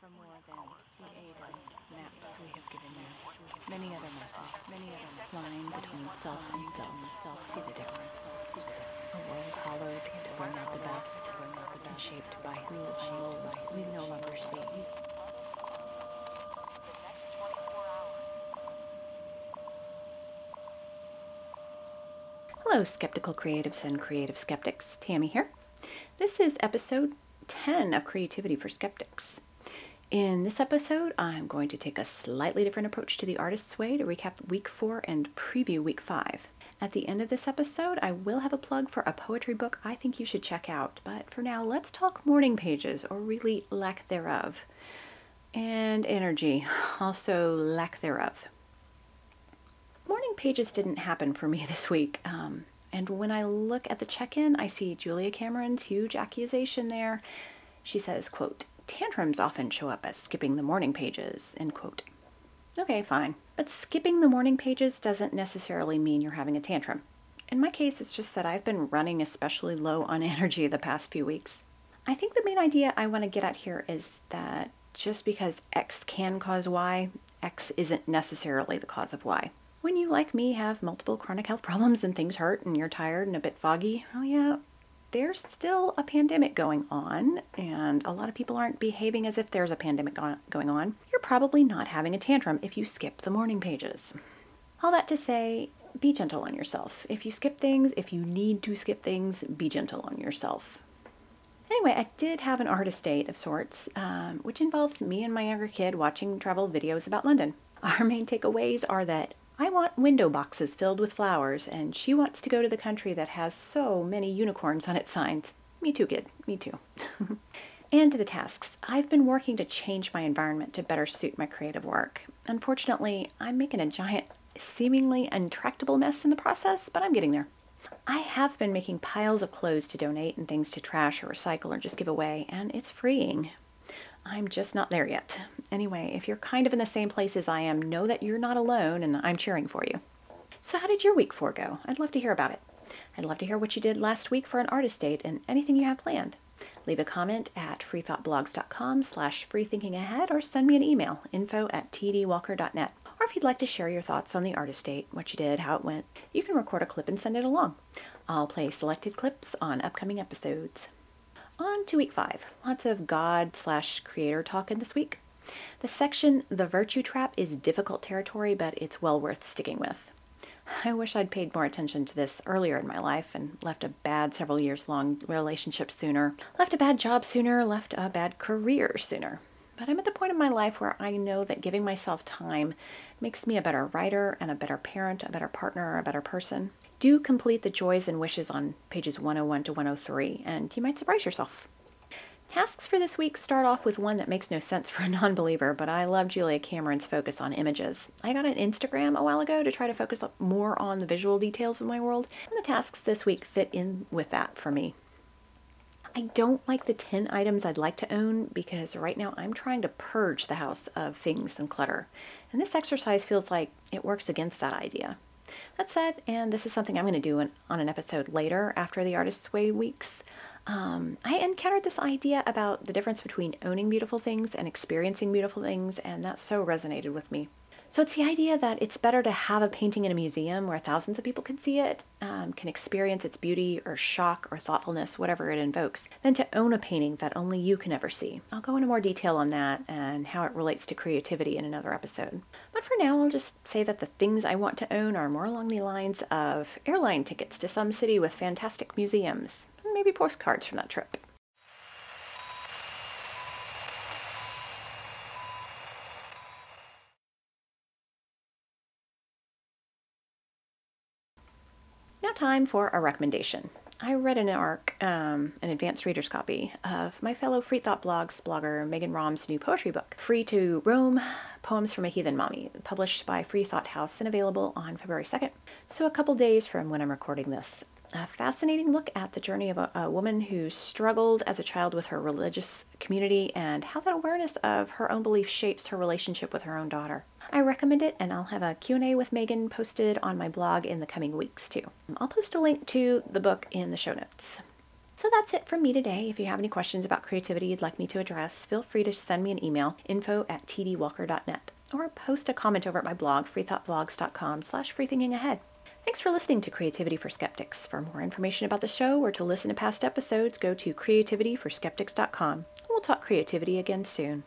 for more than the aid of maps we have given you. Many other methods, many other line between self and self. Self, see the difference. See the difference. A world hollowed bring out the best, bring out the best, shaped by who we no longer see. Hello, skeptical creatives and creative skeptics. Tammy here. This is episode 10 of Creativity for Skeptics. In this episode, I'm going to take a slightly different approach to the artist's way to recap week four and preview week five. At the end of this episode, I will have a plug for a poetry book I think you should check out. But for now, let's talk morning pages, or really lack thereof. And energy, also lack thereof morning pages didn't happen for me this week. Um, and when I look at the check-in, I see Julia Cameron's huge accusation there. She says, quote, tantrums often show up as skipping the morning pages, end quote. Okay, fine. But skipping the morning pages doesn't necessarily mean you're having a tantrum. In my case, it's just that I've been running especially low on energy the past few weeks. I think the main idea I want to get at here is that just because X can cause Y, X isn't necessarily the cause of Y. When you, like me, have multiple chronic health problems and things hurt and you're tired and a bit foggy, oh yeah, there's still a pandemic going on, and a lot of people aren't behaving as if there's a pandemic going on. You're probably not having a tantrum if you skip the morning pages. All that to say, be gentle on yourself. If you skip things, if you need to skip things, be gentle on yourself. Anyway, I did have an artist date of sorts, um, which involved me and my younger kid watching travel videos about London. Our main takeaways are that I want window boxes filled with flowers, and she wants to go to the country that has so many unicorns on its signs. Me too, kid. Me too. and to the tasks. I've been working to change my environment to better suit my creative work. Unfortunately, I'm making a giant, seemingly intractable mess in the process, but I'm getting there. I have been making piles of clothes to donate and things to trash or recycle or just give away, and it's freeing. I'm just not there yet. Anyway, if you're kind of in the same place as I am, know that you're not alone and I'm cheering for you. So, how did your week four go? I'd love to hear about it. I'd love to hear what you did last week for an artist date and anything you have planned. Leave a comment at freethoughtblogs.com slash freethinkingahead or send me an email, info at tdwalker.net. Or if you'd like to share your thoughts on the artist date, what you did, how it went, you can record a clip and send it along. I'll play selected clips on upcoming episodes. On to week five. Lots of God slash creator talk in this week. The section, The Virtue Trap, is difficult territory, but it's well worth sticking with. I wish I'd paid more attention to this earlier in my life and left a bad several years long relationship sooner, left a bad job sooner, left a bad career sooner. But I'm at the point in my life where I know that giving myself time makes me a better writer and a better parent, a better partner, a better person do complete the joys and wishes on pages 101 to 103, and you might surprise yourself. Tasks for this week start off with one that makes no sense for a non believer, but I love Julia Cameron's focus on images. I got an Instagram a while ago to try to focus more on the visual details of my world, and the tasks this week fit in with that for me. I don't like the 10 items I'd like to own because right now I'm trying to purge the house of things and clutter. And this exercise feels like it works against that idea. That said, and this is something I'm going to do on an episode later after the Artist's Way weeks, um, I encountered this idea about the difference between owning beautiful things and experiencing beautiful things, and that so resonated with me. So it's the idea that it's better to have a painting in a museum where thousands of people can see it, um, can experience its beauty or shock or thoughtfulness, whatever it invokes, than to own a painting that only you can ever see. I'll go into more detail on that and how it relates to creativity in another episode. But for now, I'll just say that the things I want to own are more along the lines of airline tickets to some city with fantastic museums, and maybe postcards from that trip. Time for a recommendation. I read an ARC, um, an advanced reader's copy, of my fellow Free Thought Blogs blogger Megan Rahm's new poetry book, Free to Roam Poems from a Heathen Mommy, published by Free Thought House and available on February 2nd. So, a couple days from when I'm recording this a fascinating look at the journey of a, a, woman who struggled as a child with her religious community and how that awareness of her own belief shapes her relationship with her own daughter. I recommend it and I'll have a Q&A with Megan posted on my blog in the coming weeks too. I'll post a link to the book in the show notes. So that's it from me today. If you have any questions about creativity you'd like me to address, feel free to send me an email, info at tdwalker.net, or post a comment over at my blog, freethoughtblogs.com slash freethinkingahead. Thanks for listening to Creativity for Skeptics. For more information about the show or to listen to past episodes, go to creativityforskeptics.com. We'll talk creativity again soon.